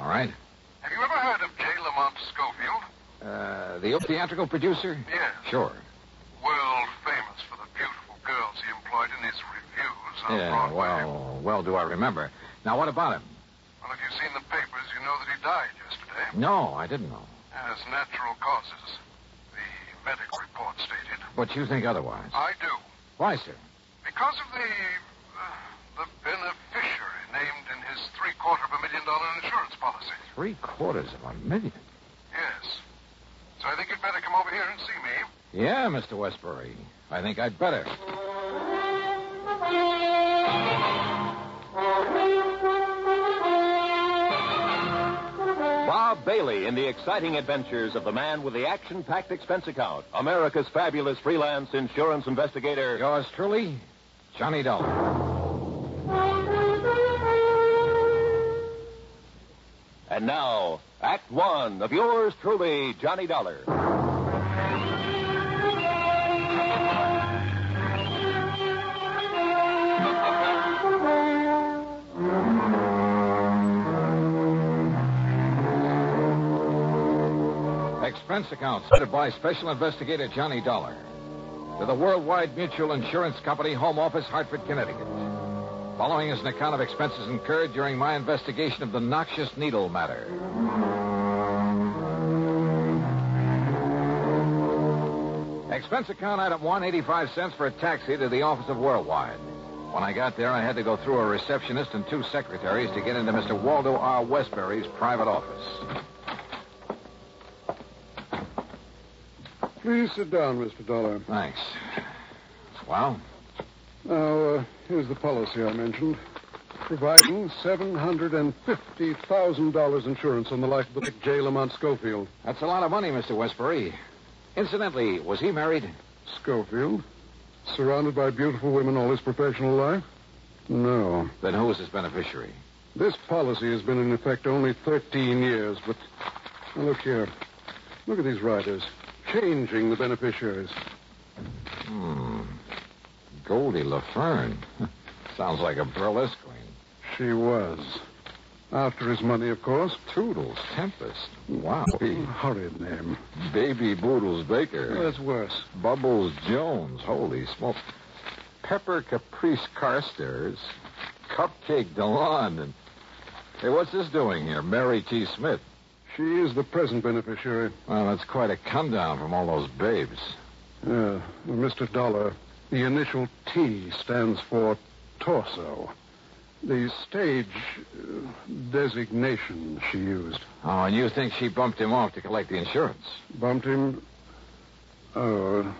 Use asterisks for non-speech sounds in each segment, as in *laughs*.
All right. Have you ever heard of J. Lamont Schofield? Uh, the theatrical producer? Yes. Sure. World famous for the beautiful girls he employed in his revues on Yeah, Broadway. well, well, do I remember. Now, what about him? Well, if you've seen the papers, you know that he died yesterday. No, I didn't know. As natural causes. The medical report stated. But you think otherwise. I do. Why, sir? Because of the $1,000 insurance policy. Three quarters of a million? Yes. So I think you'd better come over here and see me. Yeah, Mr. Westbury. I think I'd better. Bob Bailey in the exciting adventures of the man with the action packed expense account, America's fabulous freelance insurance investigator. Yours truly, Johnny Dollar. And now, Act One of yours truly, Johnny Dollar. Expense account started by Special Investigator Johnny Dollar. To the Worldwide Mutual Insurance Company, Home Office, Hartford, Connecticut. Following is an account of expenses incurred during my investigation of the noxious needle matter. Expense account item one, 85 cents for a taxi to the office of Worldwide. When I got there, I had to go through a receptionist and two secretaries to get into Mr. Waldo R. Westbury's private office. Please sit down, Mr. Dollar. Thanks. Well, Now, uh, here's the policy I mentioned. Providing $750,000 insurance on the life of the J. Lamont Schofield. that's a lot of money, Mr. Westbury. Incidentally, was he married? Schofield? Surrounded by beautiful women all his professional life? No. Then who is his beneficiary? This policy has been in effect only 13 years, but now look here. Look at these riders. Changing the beneficiaries. Hmm. Goldie LaFern. *laughs* Sounds like a burlesque queen. She was. After his money, of course. Toodles Tempest. Wow. Horrid name. Baby Boodles Baker. That's worse. Bubbles Jones. Holy smoke. Pepper Caprice Carstairs. Cupcake Delon. And hey, what's this doing here? Mary T. Smith. She is the present beneficiary. Well, that's quite a come down from all those babes. Uh, yeah, Mr. Dollar, the initial T stands for torso. The stage uh, designation she used. Oh, and you think she bumped him off to collect the insurance? Bumped him? Oh,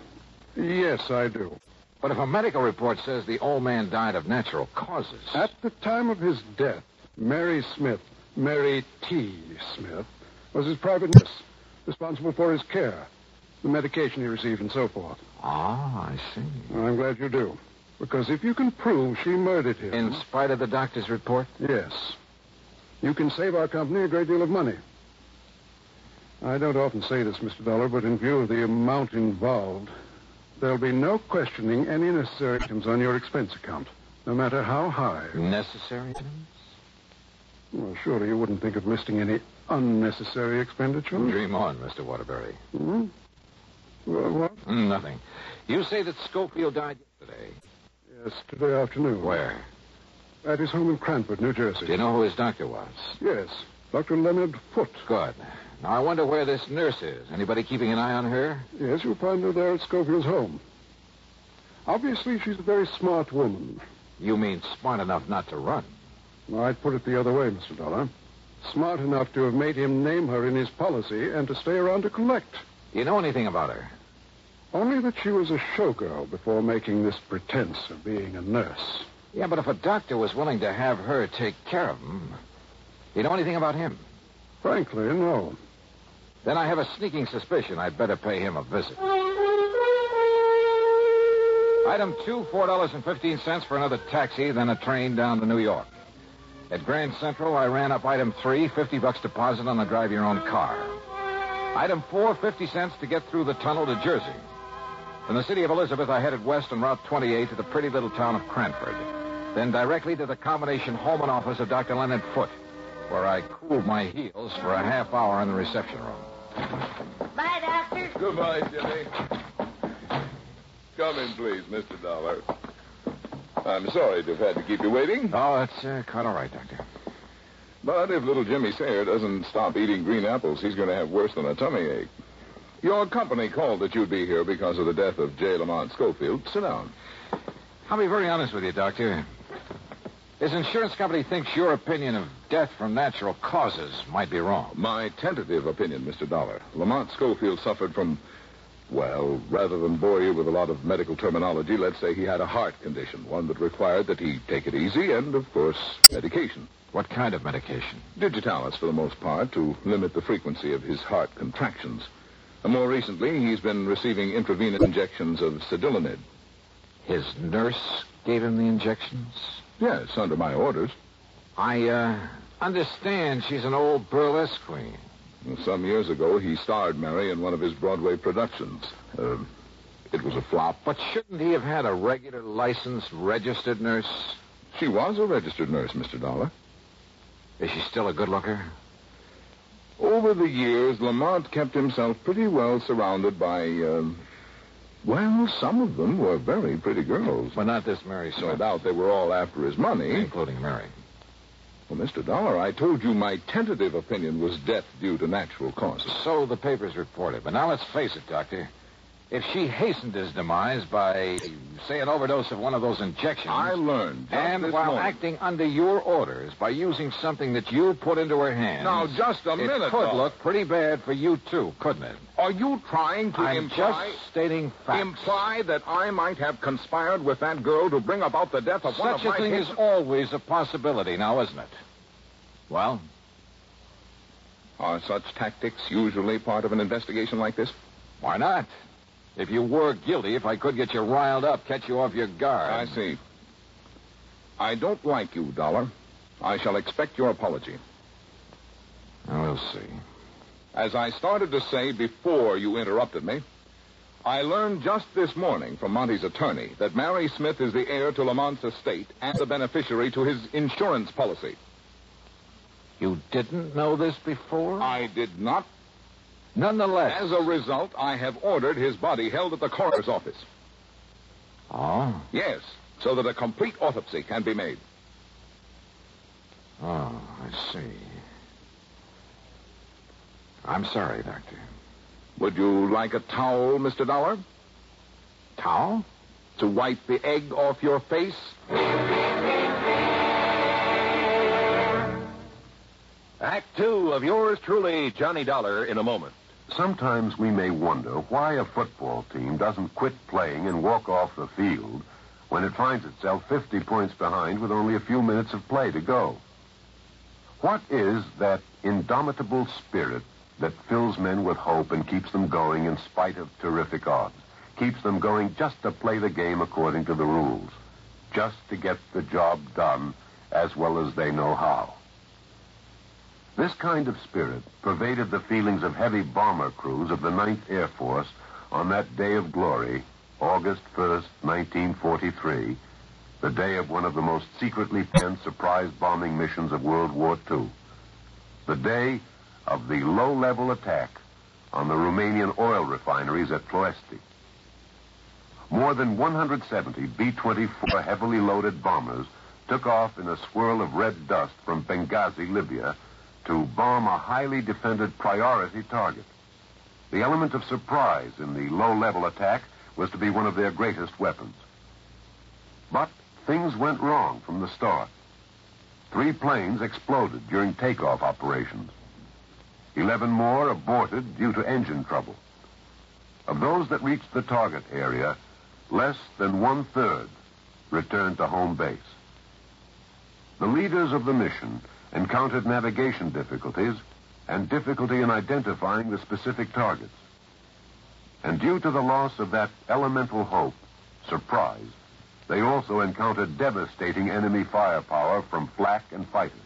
yes, I do. But if a medical report says the old man died of natural causes. At the time of his death, Mary Smith, Mary T. Smith, was his private nurse, responsible for his care, the medication he received, and so forth. Ah, I see. Well, I'm glad you do. Because if you can prove she murdered him. In spite of the doctor's report? Yes. You can save our company a great deal of money. I don't often say this, Mr. Dollar, but in view of the amount involved, there'll be no questioning any necessary items on your expense account, no matter how high. Necessary items? Well, surely you wouldn't think of listing any unnecessary expenditures. Dream on, Mr. Waterbury. Hmm? Well, what? Nothing. You say that Schofield died yesterday. Yes, today afternoon. Where? At his home in Cranford, New Jersey. Do you know who his doctor was? Yes, Dr. Leonard Foote. Good. Now, I wonder where this nurse is. Anybody keeping an eye on her? Yes, you'll find her there at Schofield's home. Obviously, she's a very smart woman. You mean smart enough not to run? Well, I'd put it the other way, Mr. Dollar. Smart enough to have made him name her in his policy and to stay around to collect. Do you know anything about her? Only that she was a showgirl before making this pretense of being a nurse. Yeah, but if a doctor was willing to have her take care of him, you know anything about him? Frankly, no. Then I have a sneaking suspicion I'd better pay him a visit. Item two, four dollars and fifteen cents for another taxi, then a train down to New York. At Grand Central, I ran up item three, fifty bucks deposit on a drive your own car. Item four, fifty cents to get through the tunnel to Jersey. From the city of Elizabeth, I headed west on Route 28 to the pretty little town of Cranford. Then directly to the combination home and office of Dr. Leonard Foote. where I cooled my heels for a half hour in the reception room. Bye, Doctor. Goodbye, Jimmy. Come in, please, Mr. Dollar. I'm sorry to have had to keep you waiting, Oh, that's uh, quite all right, Doctor. But if little Jimmy Sayer doesn't stop eating green apples, he's going to have worse than a tummy ache. Your company called that you'd be here because of the death of J. Lamont Schofield. Sit down. I'll be very honest with you, Doctor. His insurance company thinks your opinion of death from natural causes might be wrong. My tentative opinion, Mr. Dollar. Lamont Schofield suffered from, well, rather than bore you with a lot of medical terminology, let's say he had a heart condition, one that required that he take it easy and, of course, medication. What kind of medication? Digitalis, for the most part, to limit the frequency of his heart contractions. And more recently, he's been receiving intravenous injections of Cedilanid. His nurse gave him the injections? Yes, under my orders. I, uh, understand she's an old burlesque queen. Some years ago, he starred Mary in one of his Broadway productions. Uh, it was a flop. But shouldn't he have had a regular licensed registered nurse? She was a registered nurse, Mr. Dollar. Is she still a good looker? Over the years, Lamont kept himself pretty well surrounded by, um, well, some of them were very pretty girls. But not this Mary No doubt they were all after his money. Including Mary. Well, Mr. Dollar, I told you my tentative opinion was death due to natural causes. So the papers reported. But now let's face it, Doctor. If she hastened his demise by, say, an overdose of one of those injections. I learned and while morning. acting under your orders by using something that you put into her hands. Now, just a it minute, could Dollar. look pretty bad for you, too, couldn't it? Are you trying to I'm imply just stating facts. imply that I might have conspired with that girl to bring about the death of one of my. Such a thing is always a possibility now, isn't it? Well, Are such tactics usually part of an investigation like this? why not? If you were guilty, if I could get you riled up, catch you off your guard. I see. I don't like you, Dollar. I shall expect your apology. We'll see. As I started to say before you interrupted me, I learned just this morning from Monty's attorney that Mary Smith is the heir to Lamont's estate and the beneficiary to his insurance policy. You didn't know this before? I did not. Nonetheless. As a result, I have ordered his body held at the coroner's office. Oh? Yes, so that a complete autopsy can be made. Oh, I see. I'm sorry, Doctor. Would you like a towel, Mr. Dollar? Towel? To wipe the egg off your face? Act two of yours truly, Johnny Dollar, in a moment. Sometimes we may wonder why a football team doesn't quit playing and walk off the field when it finds itself 50 points behind with only a few minutes of play to go. What is that indomitable spirit that fills men with hope and keeps them going in spite of terrific odds? Keeps them going just to play the game according to the rules, just to get the job done as well as they know how. This kind of spirit pervaded the feelings of heavy bomber crews of the 9th Air Force on that day of glory, August 1st, 1943, the day of one of the most secretly planned surprise bombing missions of World War II. The day of the low-level attack on the Romanian oil refineries at Ploesti. More than 170 B-24 heavily loaded bombers took off in a swirl of red dust from Benghazi, Libya, to bomb a highly defended priority target. The element of surprise in the low-level attack was to be one of their greatest weapons. But things went wrong from the start. Three planes exploded during takeoff operations. Eleven more aborted due to engine trouble. Of those that reached the target area, less than one-third returned to home base. The leaders of the mission encountered navigation difficulties and difficulty in identifying the specific targets. And due to the loss of that elemental hope, surprise, they also encountered devastating enemy firepower from flak and fighters.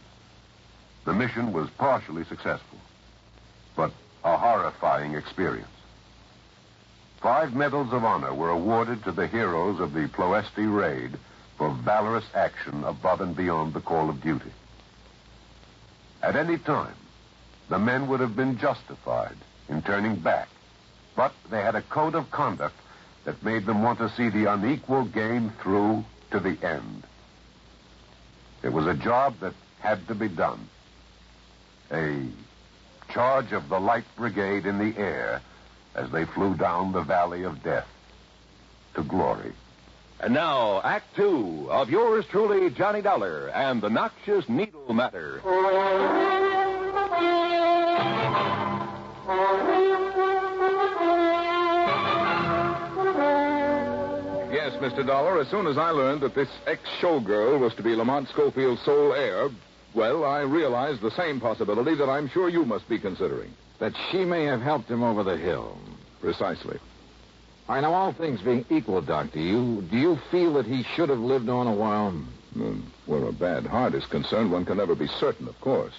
The mission was partially successful, but a horrifying experience. Five medals of honor were awarded to the heroes of the Ploesti raid for valorous action above and beyond the call of duty. At any time, the men would have been justified in turning back. But they had a code of conduct that made them want to see the unequal game through to the end. It was a job that had to be done. A charge of the Light Brigade in the air as they flew down the valley of death to glory. And now, Act Two of yours truly, Johnny Dollar, and the Noxious Needle Matter. Yes, Mr. Dollar, as soon as I learned that this ex-showgirl was to be Lamont Schofield's sole heir, well, I realized the same possibility that I'm sure you must be considering. That she may have helped him over the hill. Precisely. I know all things being equal, Doctor, do you do you feel that he should have lived on a while? Mm, Where a bad heart is concerned, one can never be certain, of course.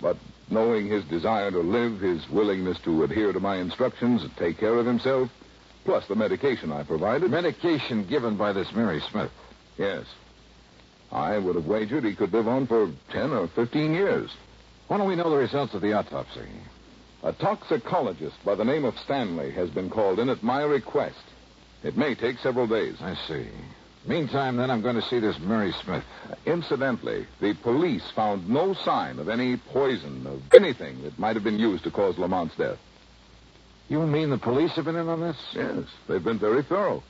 But knowing his desire to live, his willingness to adhere to my instructions and take care of himself, plus the medication I provided. Medication given by this Mary Smith. Yes. I would have wagered he could live on for 10 or 15 years. Why don't we know the results of the autopsy? A toxicologist by the name of Stanley has been called in at my request. It may take several days. I see. Meantime, then, I'm going to see this Mary Smith. Incidentally, the police found no sign of any poison, of anything that might have been used to cause Lamont's death. You mean the police have been in on this? Yes, they've been very thorough.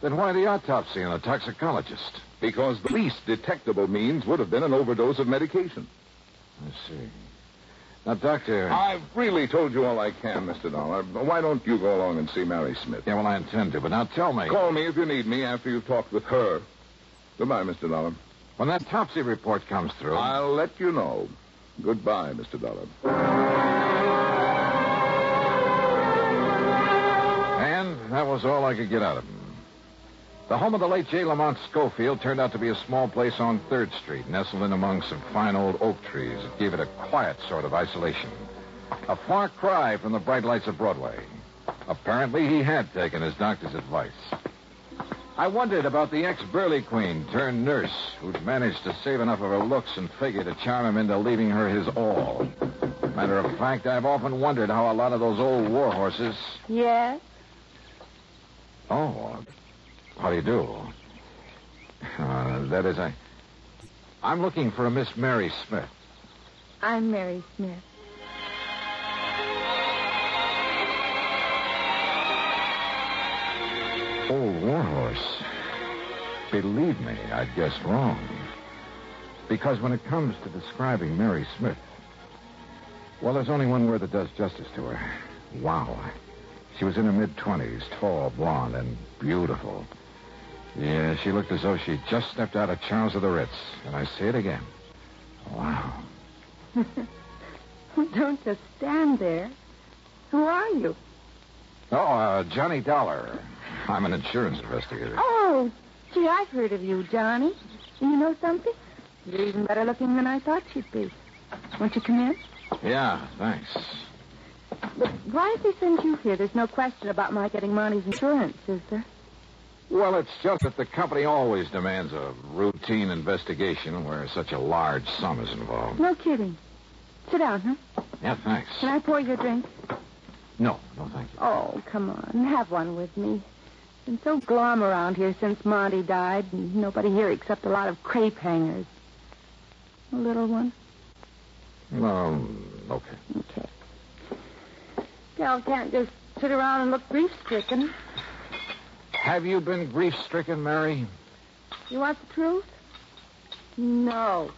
Then why the autopsy and the toxicologist? Because the least detectable means would have been an overdose of medication. I see. Now, Doctor. I've really told you all I can, Mr. Dollar. Why don't you go along and see Mary Smith? Yeah, well, I intend to, but now tell me. Call me if you need me after you've talked with her. Goodbye, Mr. Dollar. When that autopsy report comes through. I'll let you know. Goodbye, Mr. Dollar. And that was all I could get out of him. The home of the late J. Lamont Schofield turned out to be a small place on 3rd Street, nestled in among some fine old oak trees that gave it a quiet sort of isolation. A far cry from the bright lights of Broadway. Apparently, he had taken his doctor's advice. I wondered about the ex Burley Queen turned nurse who'd managed to save enough of her looks and figure to charm him into leaving her his all. Matter of fact, I've often wondered how a lot of those old war horses. Yes? Oh, how do you do? Uh, that is, I. I'm looking for a Miss Mary Smith. I'm Mary Smith. Old Warhorse. Believe me, I'd guessed wrong. Because when it comes to describing Mary Smith, well, there's only one word that does justice to her. Wow. She was in her mid 20s, tall, blonde, and beautiful. Yeah, she looked as though she'd just stepped out of Charles of the Ritz. And I say it again. Wow. *laughs* Don't just stand there. Who are you? Oh, uh, Johnny Dollar. I'm an insurance investigator. Oh, gee, I've heard of you, Johnny. You know something? You're even better looking than I thought you'd be. Won't you come in? Yeah, thanks. But why did they send you here? There's no question about my getting Monty's insurance, is there? Well, it's just that the company always demands a routine investigation where such a large sum is involved. No kidding. Sit down, huh? Yeah, thanks. Can I pour you a drink? No, no, thank you. Oh, come on. Have one with me. Been so glum around here since Monty died, and nobody here except a lot of crepe hangers. A little one? No, okay. Okay. Gal can't just sit around and look grief stricken. Have you been grief stricken, Mary? You want the truth? No.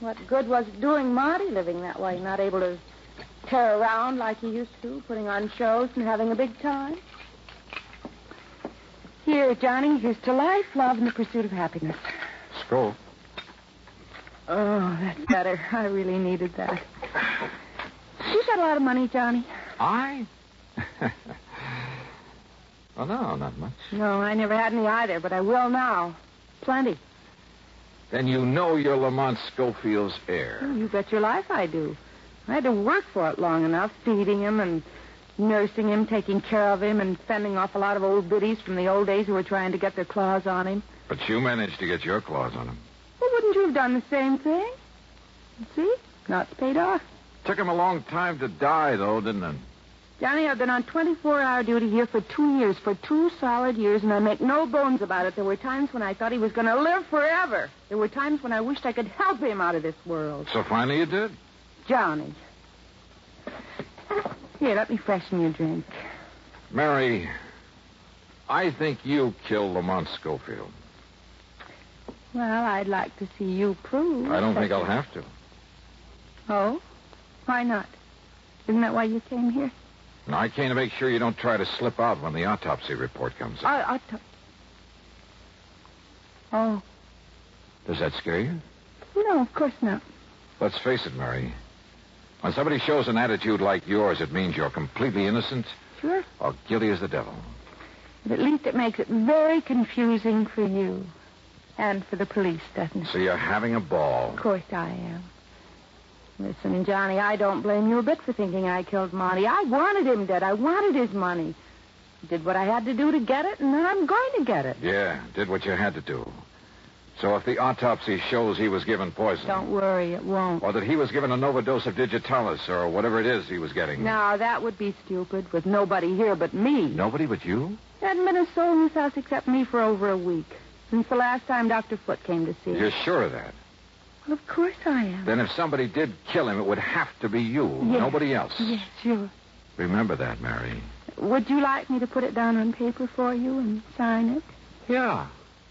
What good was it doing Marty living that way, not able to tear around like he used to, putting on shows and having a big time? Here, Johnny, here's to life, love, and the pursuit of happiness. Skull. Oh, that's better. I really needed that. You got a lot of money, Johnny. I? *laughs* well, no, not much. No, I never had any either, but I will now. Plenty. Then you know you're Lamont Schofield's heir. Oh, you bet your life I do. I had to work for it long enough, feeding him and nursing him, taking care of him, and fending off a lot of old biddies from the old days who were trying to get their claws on him. But you managed to get your claws on him. Well, wouldn't you have done the same thing? See? Not paid off. Took him a long time to die, though, didn't it? Johnny, I've been on 24-hour duty here for two years, for two solid years, and I make no bones about it. There were times when I thought he was going to live forever. There were times when I wished I could help him out of this world. So finally you did? Johnny. Here, let me freshen your drink. Mary, I think you killed Lamont Schofield. Well, I'd like to see you prove. I don't think I'll have to. Oh? Why not? Isn't that why you came here? No, I came to make sure you don't try to slip out when the autopsy report comes in. I, Oh, Does that scare you? no, of course not. Let's face it, Mary. When somebody shows an attitude like yours, it means you're completely innocent Sure. or guilty as the devil. But at least it makes it very confusing for you. And for the police, doesn't it? So you're having a ball. Of course I am. Listen, Johnny, I don't blame you a bit for thinking I killed Monty. I wanted him dead. I wanted his money. I did what I had to do to get it, and then I'm going to get it. Yeah, did what you had to do. So if the autopsy shows he was given poison, Don't worry, it won't. or that he was given an overdose of digitalis, or whatever it is he was getting. Now, that would be stupid with nobody here but me. Nobody but you? There hadn't been a soul in this house except me for over a week. Since the last time Dr. Foote came to see You're us. sure of that? Well, of course I am. Then if somebody did kill him, it would have to be you, Yes. nobody else. Yes, sure. Remember that, Mary. Would you like me to put it down on paper for you and sign it? Yeah.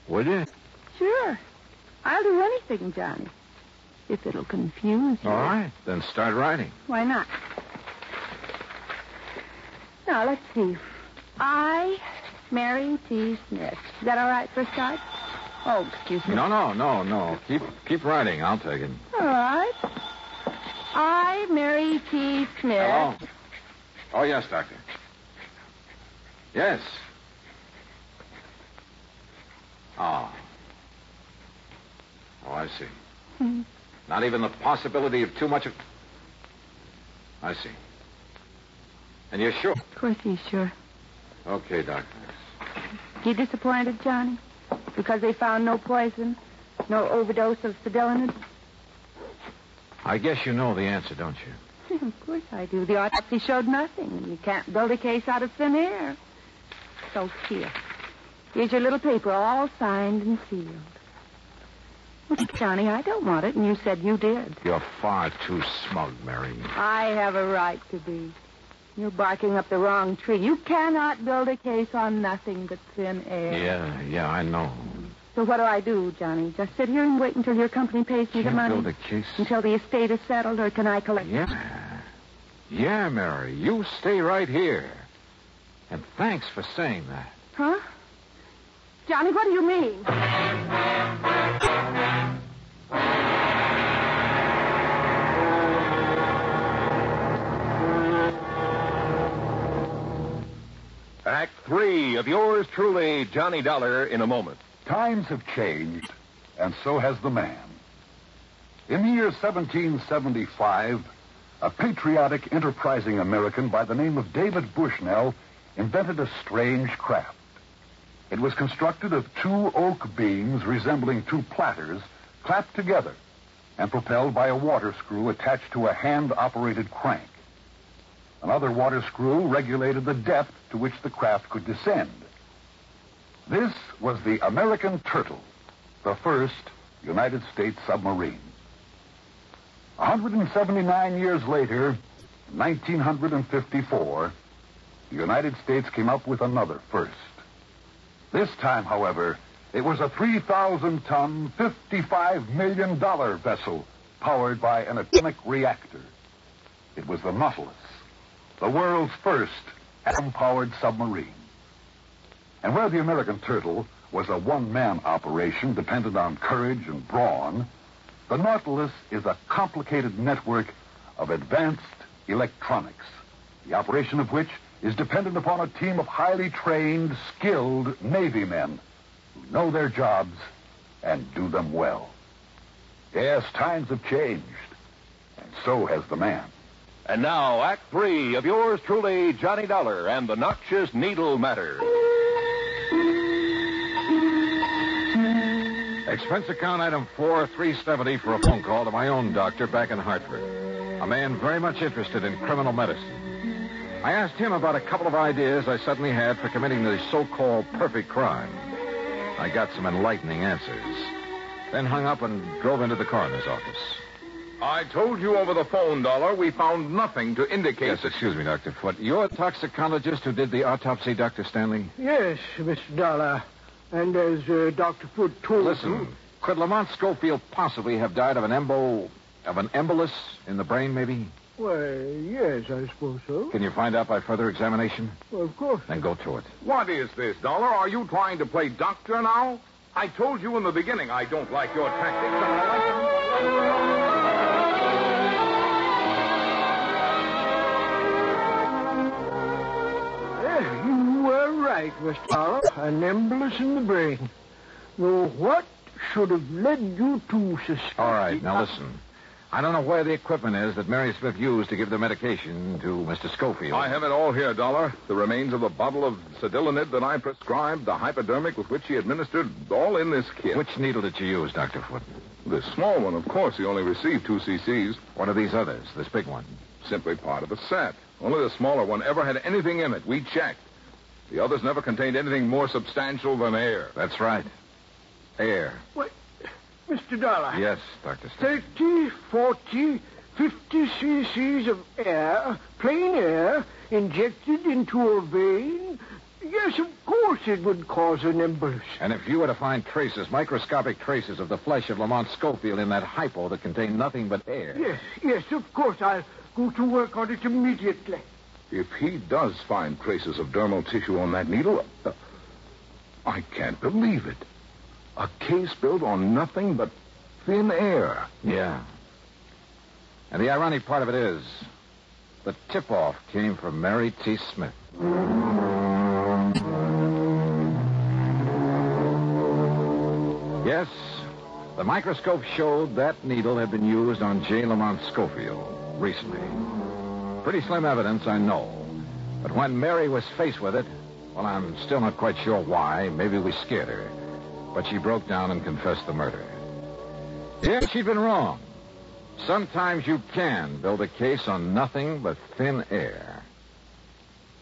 Would you? Sure. I'll do anything, Johnny. If it'll confuse you. All right. Then start writing. Why not? Now, let's see. I, Mary T. Smith. Is that all right for a start? Oh, excuse me. No, no, no, no. Keep keep writing. I'll take it. All right. I, Mary T. Smith. Hello? Oh, yes, Doctor. Yes. Oh. Oh, I see. Hmm. Not even the possibility of too much of. I see. And you're sure? Of course he's sure. Okay, Doctor. You disappointed, Johnny? Because they found no poison, no overdose of Cedilanid? I guess you know the answer, don't you? *laughs* of course I do. The autopsy showed nothing. You can't build a case out of thin air. So here. Here's your little paper, all signed and sealed. Well, Johnny, I don't want it, and you said you did. You're far too smug, Mary. I have a right to be. You're barking up the wrong tree. You cannot build a case on nothing but thin air. Yeah, yeah, I know. So what do I do, Johnny? Just sit here and wait until your company pays me the Can't money? build a case. Until the estate is settled, or can I collect? Yeah. Yeah, Mary. You stay right here. And thanks for saying that. Huh? Johnny, what do you mean? Act three of yours truly, Johnny Dollar, in a moment. Times have changed, and so has the man. In the year 1775, a patriotic, enterprising American by the name of David Bushnell invented a strange craft. It was constructed of two oak beams resembling two platters clapped together and propelled by a water screw attached to a hand-operated crank. Another water screw regulated the depth to which the craft could descend. This was the American Turtle, the first United States submarine. 179 years later, 1954, the United States came up with another first. This time, however, it was a 3,000 ton, $55 million vessel powered by an atomic reactor. It was the Nautilus, the world's first atom powered submarine. And where the American Turtle was a one man operation dependent on courage and brawn, the Nautilus is a complicated network of advanced electronics, the operation of which is dependent upon a team of highly trained, skilled Navy men who know their jobs and do them well. Yes, times have changed, and so has the man. And now, Act Three of yours truly, Johnny Dollar and the Noxious Needle Matter. Expense account item four, 370 for a phone call to my own doctor back in Hartford. A man very much interested in criminal medicine. I asked him about a couple of ideas I suddenly had for committing the so-called perfect crime. I got some enlightening answers. Then hung up and drove into the coroner's office. I told you over the phone, Dollar, we found nothing to indicate Yes, excuse me, Dr. Foote. You're a toxicologist who did the autopsy, Dr. Stanley? Yes, Mr. Dollar. And as uh, Dr. Foote told Listen, you... could Lamont Schofield possibly have died of an embo... of an embolus in the brain, maybe? Why, yes, I suppose so. Can you find out by further examination? Well, of course. Then go to it. What is this, Dollar? Are you trying to play doctor now? I told you in the beginning I don't like your tactics, were right, Mr. Dollar. An embolus in the brain. Though what should have led you to suspect... All right, now listen. I don't know where the equipment is that Mary Smith used to give the medication to Mr. Schofield. I have it all here, Dollar. The remains of the bottle of Cedilanid that I prescribed, the hypodermic with which he administered, all in this kit. Which needle did you use, Dr. Foote? The small one, of course. He only received two cc's. What are these others? This big one? Simply part of a set. Only the smaller one ever had anything in it. We checked. The others never contained anything more substantial than air. That's right. Air. What? Mr. Dollar. Yes, Dr. Stanley. 30, 40, 50 cc's of air, plain air, injected into a vein? Yes, of course it would cause an embolus. And if you were to find traces, microscopic traces of the flesh of Lamont Schofield in that hypo that contained nothing but air. Yes, yes, of course. I'll go to work on it immediately. If he does find traces of dermal tissue on that needle, uh, I can't believe it. A case built on nothing but thin air. Yeah. And the ironic part of it is, the tip-off came from Mary T. Smith. Yes, the microscope showed that needle had been used on J. Lamont Schofield recently. Pretty slim evidence, I know. But when Mary was faced with it, well, I'm still not quite sure why. Maybe we scared her. But she broke down and confessed the murder. Yeah, she'd been wrong. Sometimes you can build a case on nothing but thin air.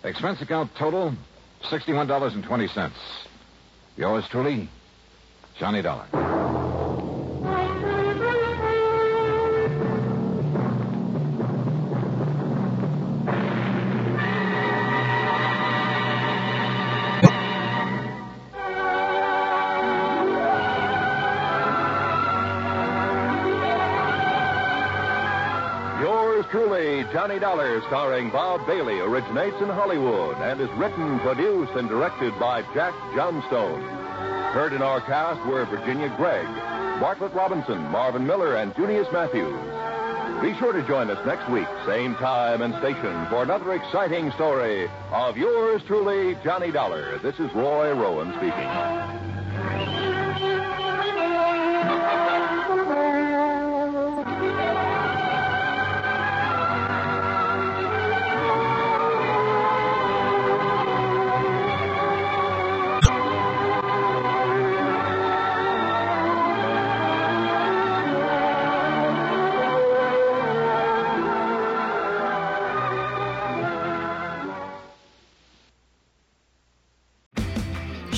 Expense account total $61.20. Yours truly, Johnny Dollar. Truly, Johnny Dollar, starring Bob Bailey, originates in Hollywood and is written, produced, and directed by Jack Johnstone. Heard in our cast were Virginia Gregg, Bartlett Robinson, Marvin Miller, and Junius Matthews. Be sure to join us next week, same time and station, for another exciting story of yours truly, Johnny Dollar. This is Roy Rowan speaking.